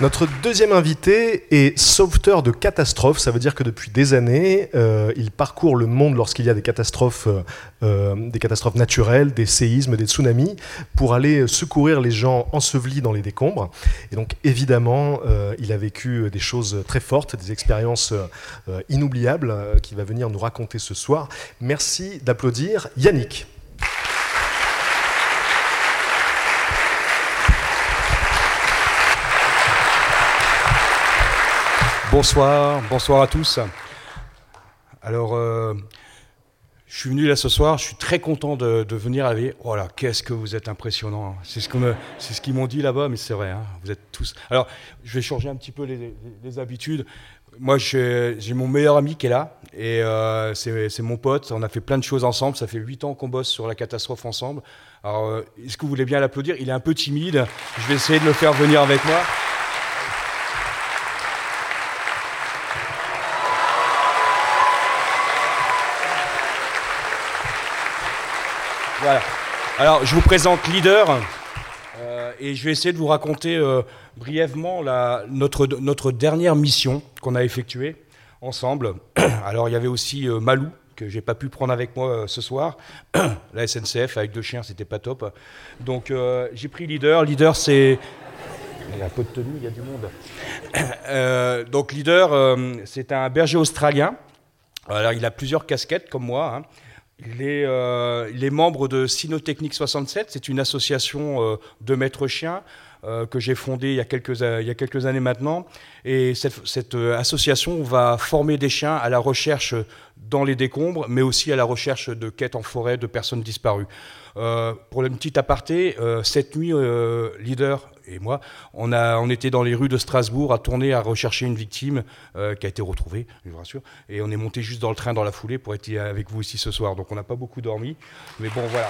Notre deuxième invité est sauveteur de catastrophes. Ça veut dire que depuis des années, euh, il parcourt le monde lorsqu'il y a des catastrophes, euh, euh, des catastrophes naturelles, des séismes, des tsunamis, pour aller secourir les gens ensevelis dans les décombres. Et donc, évidemment, il a vécu des choses très fortes, des expériences inoubliables qu'il va venir nous raconter ce soir. Merci d'applaudir Yannick. Bonsoir, bonsoir à tous. Alors, euh, je suis venu là ce soir, je suis très content de, de venir avec. Oh là, qu'est-ce que vous êtes impressionnants. C'est ce qu'ils m'ont dit là-bas, mais c'est vrai, hein, vous êtes tous. Alors, je vais changer un petit peu les, habitudes. Moi, j'ai j'ai mon meilleur ami qui est là, et euh, c'est c'est mon pote. On a fait plein de choses ensemble. Ça fait huit ans qu'on bosse sur la catastrophe ensemble. Alors, euh, est-ce que vous voulez bien l'applaudir? Il est un peu timide. Je vais essayer de le faire venir avec moi. Voilà. Alors, je vous présente Leader. euh, et je vais essayer de vous raconter euh, brièvement notre, dernière mission qu'on a effectuée ensemble. Alors, il y avait aussi euh, Malou, que j'ai pas pu prendre avec moi ce soir. la SNCF avec deux chiens, c'était pas top. Donc, j'ai pris Leader. Leader, c'est. Il y a un peu de tenue, il y a du monde. Donc, Leader, c'est un berger australien. Alors, il a plusieurs casquettes, comme moi. hein. Il est, euh, il est membre de Cynotechnique 67, c'est une association euh, de maîtres chiens euh, que j'ai fondée il y, a quelques, a- il y a quelques années maintenant. Et cette, euh, association va former des chiens à la recherche dans les décombres, mais aussi à la recherche de quêtes en forêt de personnes disparues. Euh, pour une petite aparté, euh, cette nuit, euh, leader et moi, on, on était dans les rues de Strasbourg à tourner, à rechercher une victime euh, qui a été retrouvée, je vous rassure. Et on est monté juste dans le train dans la foulée pour être avec vous ici ce soir. Donc on n'a pas beaucoup dormi. Mais bon, voilà,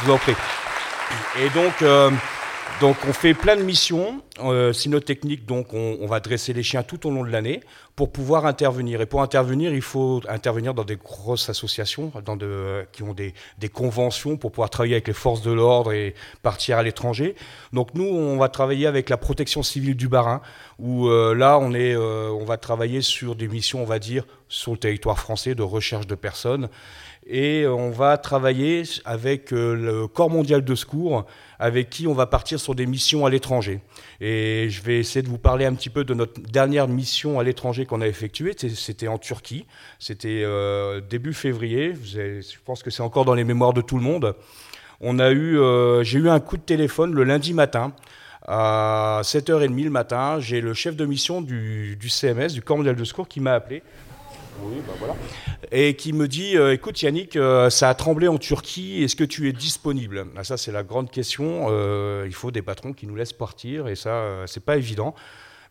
je vous en prie. Et donc, euh, donc on fait plein de missions. Euh, Cynotechnique, donc on, va dresser les chiens tout au long de l'année pour pouvoir intervenir. Et pour intervenir, il faut intervenir dans des grosses associations dans de, qui ont des, des conventions pour pouvoir travailler avec les forces de l'ordre et partir à l'étranger. Donc nous, on va travailler avec la protection civile du Barin, où euh, là, on, est, euh, on va travailler sur des missions, on va dire, sur le territoire français de recherche de personnes. Et on va travailler avec euh, le Corps mondial de secours, avec qui on va partir sur des missions à l'étranger. Et je vais essayer de vous parler un petit peu de notre dernière mission à l'étranger qu'on a effectuée. C'était en Turquie. C'était euh, début février. Je pense que c'est encore dans les mémoires de tout le monde. On a eu, euh, j'ai eu un coup de téléphone le lundi matin. À 7h30 le matin, j'ai le chef de mission du CMS, du Corps mondial de secours, qui m'a appelé. Oui, bah voilà. Et qui me dit euh, Écoute, Yannick, euh, ça a tremblé en Turquie, est-ce que tu es disponible? Ah, Ça, c'est la grande question. Euh, il faut des patrons qui nous laissent partir, et ça, c'est pas évident.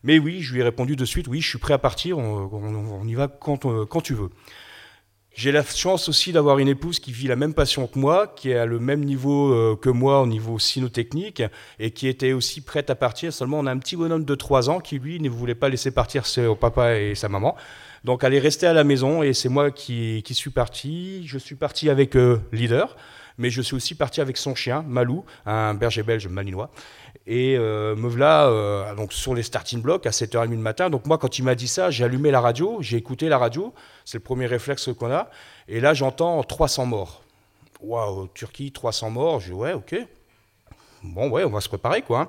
Mais oui, je lui ai répondu de suite Oui, je suis prêt à partir, on, y va quand tu veux. J'ai la chance aussi d'avoir une épouse qui vit la même passion que moi, qui est à le même niveau euh, que moi au niveau cynotechnique et qui était aussi prête à partir. Seulement, on a un petit bonhomme de 3 ans qui, lui, ne voulait pas laisser partir son papa et sa maman. Donc, elle est restée à la maison et c'est moi qui, suis parti. Je suis parti avec euh, Leader, mais je suis aussi parti avec son chien, Malou, un berger belge malinois. Et euh, me voilà euh, donc sur les starting blocks à 7h30 du matin. Donc moi, quand il m'a dit ça, j'ai allumé la radio, j'ai écouté la radio. C'est le premier réflexe qu'on a. Et là, j'entends 300 morts. Waouh, Turquie, 300 morts. Je dis ouais, ok. Bon, ouais, on va se préparer, quoi. hein.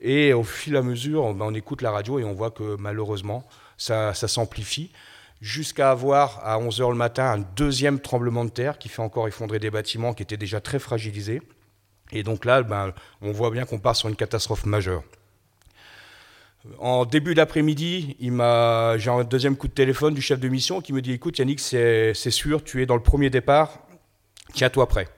Et au fil à mesure, on écoute la radio et on voit que malheureusement, ça s'amplifie jusqu'à avoir à 11h le matin un deuxième tremblement de terre qui fait encore effondrer des bâtiments qui étaient déjà très fragilisés. Et donc là, ben, on voit bien qu'on part sur une catastrophe majeure. En début d'après-midi, j'ai un deuxième coup de téléphone du chef de mission qui me dit Écoute, Yannick, c'est, sûr, tu es dans le premier départ, tiens-toi prêt.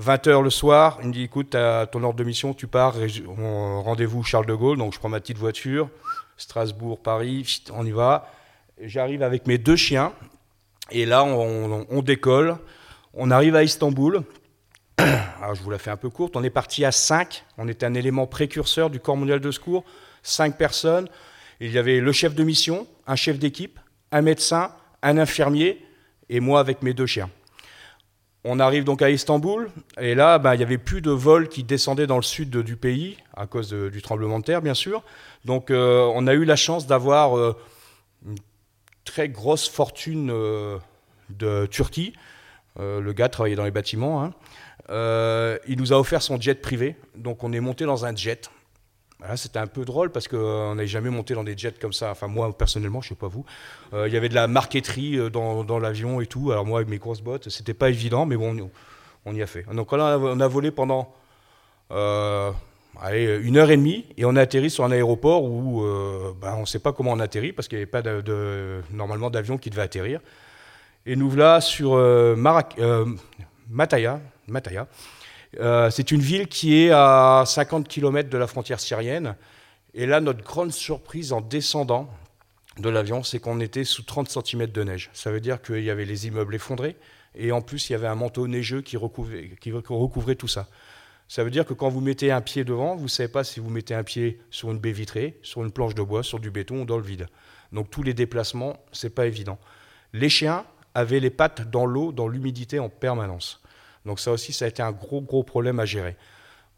20h le soir, il me dit Écoute, ton ordre de mission, tu pars, rendez-vous Charles de Gaulle. Donc je prends ma petite voiture, Strasbourg, Paris, on y va. J'arrive avec mes deux chiens, et là, on, décolle. On arrive à Istanbul. Je vous la fais un peu courte. On est parti à 5. On était un élément précurseur du Corps mondial de secours cinq personnes. Il y avait le chef de mission, un chef d'équipe, un médecin, un infirmier et moi avec mes deux chiens. On arrive donc à Istanbul et là, ben, il n'y avait plus de vols qui descendaient dans le sud du pays à cause du tremblement de terre, bien sûr. Donc euh, on a eu la chance d'avoir euh, très grosse fortune euh, de Turquie. le gars travaillait dans les bâtiments. Hein. il nous a offert son jet privé. Donc on est monté dans un jet c'était un peu drôle parce qu'on n'avait jamais monté dans des jets comme ça. Enfin, moi, personnellement, je ne sais pas vous. Euh, il y avait de la marqueterie euh, dans, l'avion et tout. Alors, moi, avec mes grosses bottes, c'était pas évident, mais bon, on, y a fait. Donc, là, on a volé pendant euh, une heure et demie et on a atterri sur un aéroport où ben, on ne sait pas comment on atterrit parce qu'il n'y avait pas normalement d'avion qui devait atterrir. Et nous voilà sur Mataya. Mataya euh, c'est une ville qui est à 50 km de la frontière syrienne. Et là, notre grande surprise en descendant de l'avion, c'est qu'on était sous 30 cm de neige. Ça veut dire qu'il y avait les immeubles effondrés et en plus, il y avait un manteau neigeux qui recouvrait tout ça. Ça veut dire que quand vous mettez un pied devant, vous ne savez pas si vous mettez un pied sur une baie vitrée, sur une planche de bois, sur du béton ou dans le vide. Donc tous les déplacements, c'est pas évident. Les chiens avaient les pattes dans l'eau, dans l'humidité en permanence. Donc ça aussi, ça a été un gros, gros problème à gérer.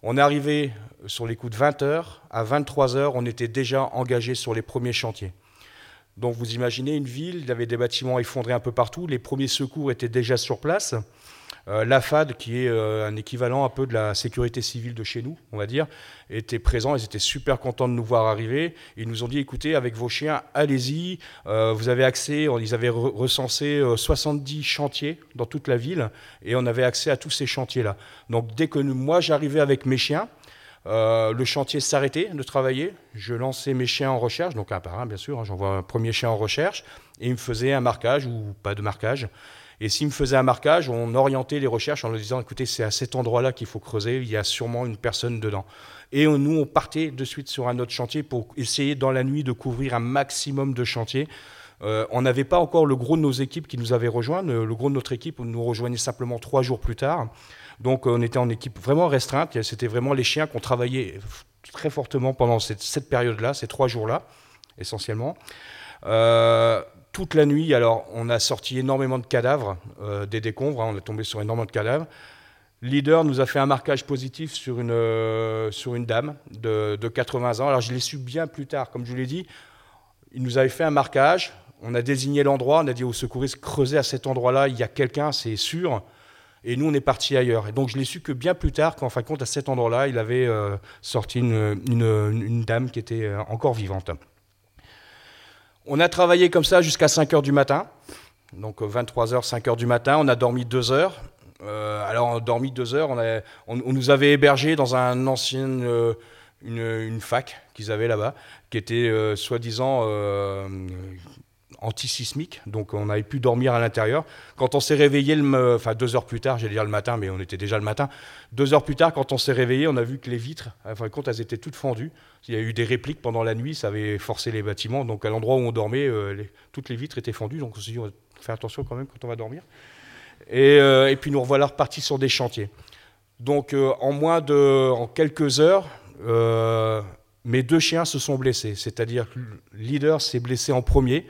On est arrivé sur les coups de 20 heures. À 23 heures, on était déjà engagé sur les premiers chantiers. Donc vous imaginez une ville, il y avait des bâtiments effondrés un peu partout, les premiers secours étaient déjà sur place. Euh, la FAD, qui est euh, un équivalent un peu de la sécurité civile de chez nous, on va dire, était présent. Ils étaient super contents de nous voir arriver. Ils nous ont dit écoutez, avec vos chiens, allez-y. Euh, vous avez accès. Ils avaient recensé 70 chantiers dans toute la ville et on avait accès à tous ces chantiers-là. Donc dès que moi j'arrivais avec mes chiens, le chantier s'arrêtait de travailler. Je lançais mes chiens en recherche, donc un par un, bien sûr. Hein, j'envoie un premier chien en recherche et il me faisait un marquage ou pas de marquage. Et s'il me faisait un marquage, on orientait les recherches en leur disant écoutez, c'est à cet endroit-là qu'il faut creuser, il y a sûrement une personne dedans. Et nous, on partait de suite sur un autre chantier pour essayer dans la nuit de couvrir un maximum de chantiers. Euh, on n'avait pas encore le gros de nos équipes qui nous avaient rejoints. Le, gros de notre équipe nous rejoignait simplement trois jours plus tard. Donc on était en équipe vraiment restreinte. C'était vraiment les chiens qu'on travaillait très fortement pendant cette, cette période-là, ces trois jours-là, essentiellement. Euh, toute la nuit. Alors, on a sorti énormément de cadavres, euh, des décombres, hein, on est tombé sur énormément de cadavres. Leader nous a fait un marquage positif sur une, euh, sur une dame de, 80 ans. Alors, je l'ai su bien plus tard, comme je vous l'ai dit. Il nous avait fait un marquage, on a désigné l'endroit, on a dit aux secouristes creusez à cet endroit-là, il y a quelqu'un, c'est sûr. Et nous, on est parti ailleurs. Et donc, je l'ai su que bien plus tard, qu'en fin de compte, à cet endroit-là, il avait euh, sorti une, une, dame qui était encore vivante. On a travaillé comme ça jusqu'à 5 h du matin. Donc 23h, euh, 5 h du matin. On a dormi 2 heures. Euh, alors, on a dormi 2 heures. On, nous avait hébergés dans un ancien, euh, une, fac qu'ils avaient là-bas, qui était soi-disant antisismique, donc on avait pu dormir à l'intérieur. Quand on s'est réveillé, enfin deux heures plus tard, j'allais dire le matin, mais on était déjà le matin, deux heures plus tard, quand on s'est réveillé, on a vu que les vitres, enfin compte, elles étaient toutes fendues. Il y a eu des répliques pendant la nuit, ça avait forcé les bâtiments, donc à l'endroit où on dormait, euh, toutes les vitres étaient fendues, donc on s'est dit, on va faire attention quand même quand on va dormir. Et, euh, puis nous revoilà repartis sur des chantiers. Donc euh, en moins de, en quelques heures, mes deux chiens se sont blessés, c'est-à-dire que le leader s'est blessé en premier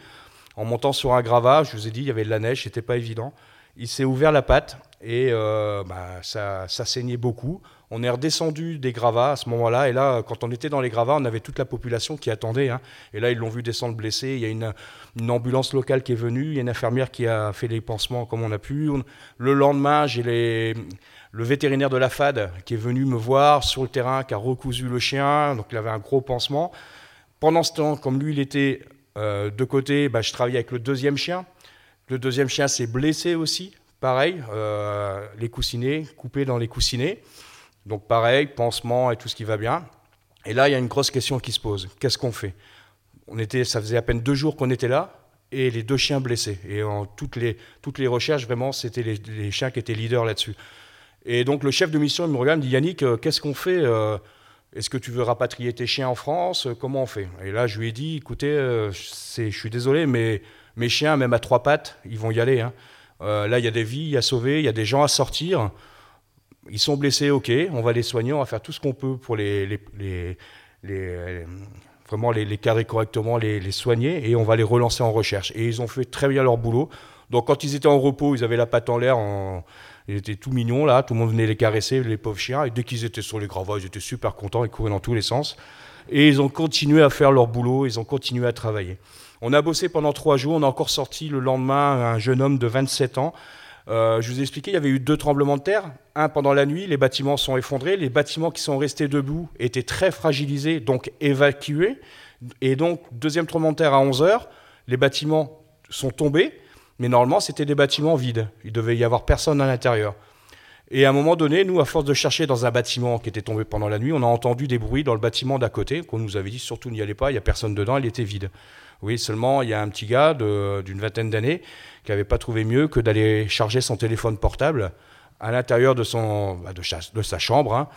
en montant sur un gravat, je vous ai dit, il y avait de la neige, c'était pas évident. Il s'est ouvert la patte et euh, bah, ça, saignait beaucoup. On est redescendu des gravats à ce moment-là, et là, quand on était dans les gravats, on avait toute la population qui attendait. Hein. Et là, ils l'ont vu descendre blessé. Il y a une, ambulance locale qui est venue, il y a une infirmière qui a fait les pansements comme on a pu. Le lendemain, j'ai le vétérinaire de la FAD qui est venu me voir sur le terrain, qui a recousu le chien, donc il avait un gros pansement. Pendant ce temps, comme lui, il était euh, de côté, bah, je travaille avec le deuxième chien. Le deuxième chien s'est blessé aussi. Pareil, euh, les coussinets, coupés dans les coussinets. Donc pareil, pansement et tout ce qui va bien. Et là, il y a une grosse question qui se pose. Qu'est-ce qu'on fait? On était, ça faisait à peine deux jours qu'on était là, et les deux chiens blessés. Et en toutes les, toutes les recherches, vraiment, c'était les, chiens qui étaient leaders là-dessus. Et donc le chef de mission il me regarde, il me dit Yannick, euh, qu'est-ce qu'on fait Est-ce que tu veux rapatrier tes chiens en France? Comment on fait? Et là, je lui ai dit, écoutez, je suis désolé, mais mes chiens, même à trois pattes, ils vont y aller. Hein. là, il y a des vies à sauver, il y a des gens à sortir. Ils sont blessés, ok, on va les soigner, on va faire tout ce qu'on peut pour les, les, vraiment les, cadrer correctement, les, soigner, et on va les relancer en recherche. Et ils ont fait très bien leur boulot. Donc quand ils étaient en repos, ils avaient la patte en l'air, ils étaient tout mignons là, tout le monde venait les caresser, les pauvres chiens, et dès qu'ils étaient sur les gravats, ils étaient super contents, ils couraient dans tous les sens. Et ils ont continué à faire leur boulot, ils ont continué à travailler. On a bossé pendant trois jours, on a encore sorti le lendemain un jeune homme de 27 ans euh, je vous ai expliqué, il y avait eu deux tremblements de terre. Un pendant la nuit, les bâtiments sont effondrés. Les bâtiments qui sont restés debout étaient très fragilisés, donc évacués. Et donc, deuxième tremblement de terre à 11 heures, les bâtiments sont tombés, mais normalement, c'était des bâtiments vides. Il devait y avoir personne à l'intérieur. Et à un moment donné, nous, à force de chercher dans un bâtiment qui était tombé pendant la nuit, on a entendu des bruits dans le bâtiment d'à côté, qu'on nous avait dit surtout n'y allez pas, il n'y a personne dedans, il était vide. Oui, seulement il y a un petit gars d'une vingtaine d'années qui n'avait pas trouvé mieux que d'aller charger son téléphone portable à l'intérieur de, bah, sa chambre. Hein.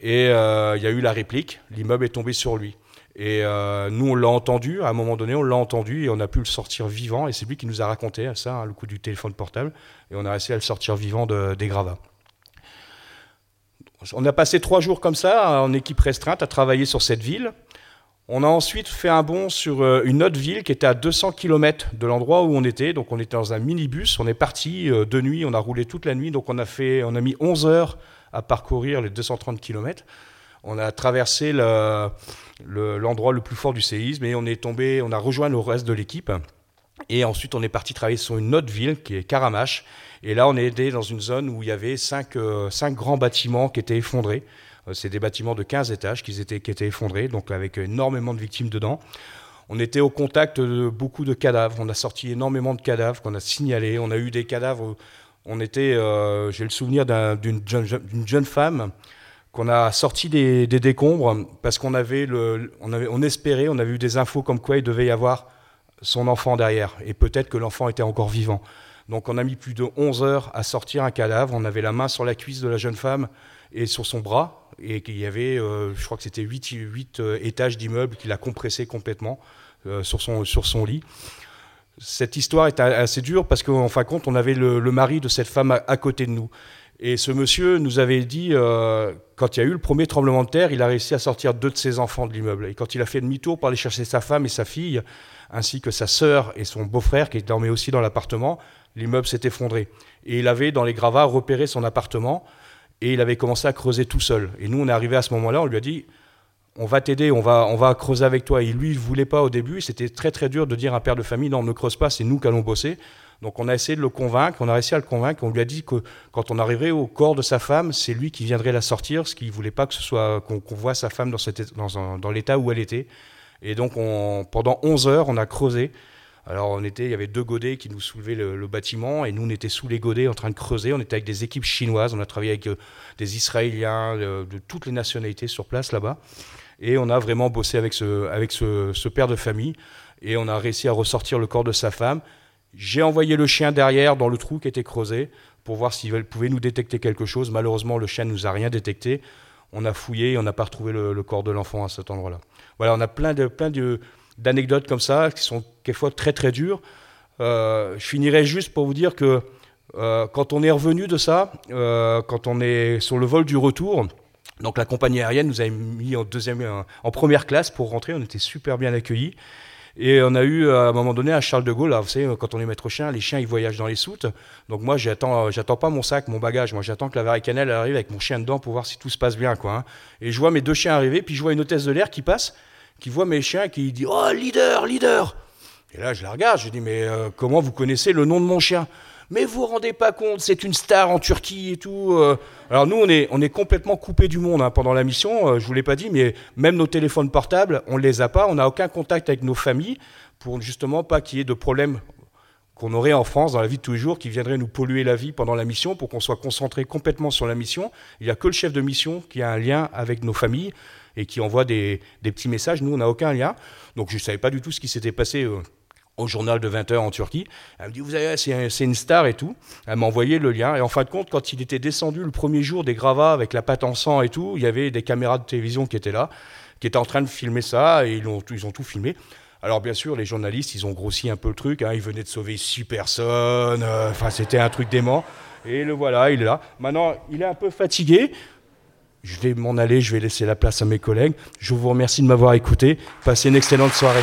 Et euh, il y a eu la réplique, l'immeuble est tombé sur lui. Et euh, nous, on l'a entendu, à un moment donné, on l'a entendu et on a pu le sortir vivant. Et c'est lui qui nous a raconté ça, hein, le coup du téléphone portable. Et on a réussi à le sortir vivant des gravats. On a passé trois jours comme ça, en équipe restreinte, à travailler sur cette ville. On a ensuite fait un bond sur euh, une autre ville qui était à 200 km de l'endroit où on était. Donc on était dans un minibus, on est parti euh, de nuit, on a roulé toute la nuit, donc on a, fait, on a mis 11 heures à parcourir les 230 km. On a traversé l'endroit le, plus fort du séisme et on est tombé, on a rejoint le reste de l'équipe. Et ensuite on est parti travailler sur une autre ville qui est Karamash. Et là on était dans une zone où il y avait cinq, euh, grands bâtiments qui étaient effondrés. Euh, c'est des bâtiments de 15 étages qui étaient, qui étaient effondrés, donc avec énormément de victimes dedans. On était au contact de beaucoup de cadavres. On a sorti énormément de cadavres qu'on a signalés. On a eu des cadavres. On était, euh, j'ai le souvenir d'une jeune, femme qu'on a sorti des, décombres parce qu'on avait, on espérait, on avait eu des infos comme quoi il devait y avoir son enfant derrière et peut-être que l'enfant était encore vivant. Donc on a mis plus de 11 heures à sortir un cadavre. On avait la main sur la cuisse de la jeune femme et sur son bras et qu'il y avait, euh, je crois que c'était 8, 8 euh, étages d'immeubles qu'il a compressé complètement euh, sur son lit. Cette histoire est assez dure parce qu'en fin de compte, on avait le, mari de cette femme à, côté de nous. Et ce monsieur nous avait dit, quand il y a eu le premier tremblement de terre, il a réussi à sortir deux de ses enfants de l'immeuble. Et quand il a fait demi-tour pour aller chercher sa femme et sa fille, ainsi que sa sœur et son beau-frère qui dormait aussi dans l'appartement, l'immeuble s'est effondré. Et il avait, dans les gravats, repéré son appartement et il avait commencé à creuser tout seul. Et nous, on est arrivé à ce moment-là, on lui a dit on va t'aider, on va, on va creuser avec toi. Et lui, il ne voulait pas au début. C'était très très dur de dire à un père de famille non, ne creuse pas, c'est nous qui allons bosser. Donc on a essayé de le convaincre, on a réussi à le convaincre. On lui a dit que quand on arriverait au corps de sa femme, c'est lui qui viendrait la sortir, ce qu'il ne voulait pas que ce soit qu'on voit sa femme dans, l'état où elle était. Et donc on, pendant 11 heures, on a creusé. Alors on était, il y avait deux godets qui nous soulevaient le, bâtiment et nous on était sous les godets en train de creuser. On était avec des équipes chinoises, on a travaillé avec euh, des Israéliens de, toutes les nationalités sur place là-bas et on a vraiment bossé avec ce, père de famille et on a réussi à ressortir le corps de sa femme. J'ai envoyé le chien derrière dans le trou qui était creusé pour voir s'il pouvait nous détecter quelque chose. Malheureusement le chien ne nous a rien détecté. On a fouillé et on n'a pas retrouvé le, corps de l'enfant à cet endroit-là. Voilà, on a plein de, plein de d'anecdotes comme ça, qui sont quelquefois très très dures. Euh, je finirai juste pour vous dire que euh, quand on est revenu de ça, euh, quand on est sur le vol du retour, donc la compagnie aérienne nous a mis en première classe pour rentrer, on était super bien accueillis. Et on a eu à un moment donné à Charles de Gaulle, vous savez, quand on est maître chien, les chiens ils voyagent dans les soutes. Donc moi j'attends, j'attends pas mon sac, mon bagage, moi j'attends que la Canel arrive avec mon chien dedans pour voir si tout se passe bien, quoi. Hein. Et je vois mes deux chiens arriver, puis je vois une hôtesse de l'air qui passe qui voit mes chiens, qui dit Oh, leader, leader Et là, je la regarde, je dis Mais euh, comment vous connaissez le nom de mon chien? Mais vous vous rendez pas compte, c'est une star en Turquie et tout. Euh. Alors nous, on est, complètement coupé du monde hein, pendant la mission. Euh, je vous l'ai pas dit, mais même nos téléphones portables, on les a pas. On n'a aucun contact avec nos familles pour justement pas qu'il y ait de problèmes qu'on aurait en France dans la vie de tous les jours qui viendraient nous polluer la vie pendant la mission pour qu'on soit concentré complètement sur la mission. Il n'y a que le chef de mission qui a un lien avec nos familles et qui envoie des, petits messages. Nous, on n'a aucun lien. Donc je ne savais pas du tout ce qui s'était passé. Au journal de 20h en Turquie. Elle me dit, vous avez, c'est une star et tout. Elle m'a envoyé le lien. Et en fin de compte, quand il était descendu le premier jour des gravats avec la pâte en sang et tout, il y avait des caméras de télévision qui étaient là, qui étaient en train de filmer ça, et ils ont, ils ont tout filmé. Alors bien sûr, les journalistes, ils ont grossi un peu le truc. Hein. ils venaient de sauver six personnes. Euh, enfin, c'était un truc dément. Et le voilà, il est là. Maintenant, il est un peu fatigué. Je vais m'en aller, je vais laisser la place à mes collègues. Je vous remercie de m'avoir écouté. Passez une excellente soirée.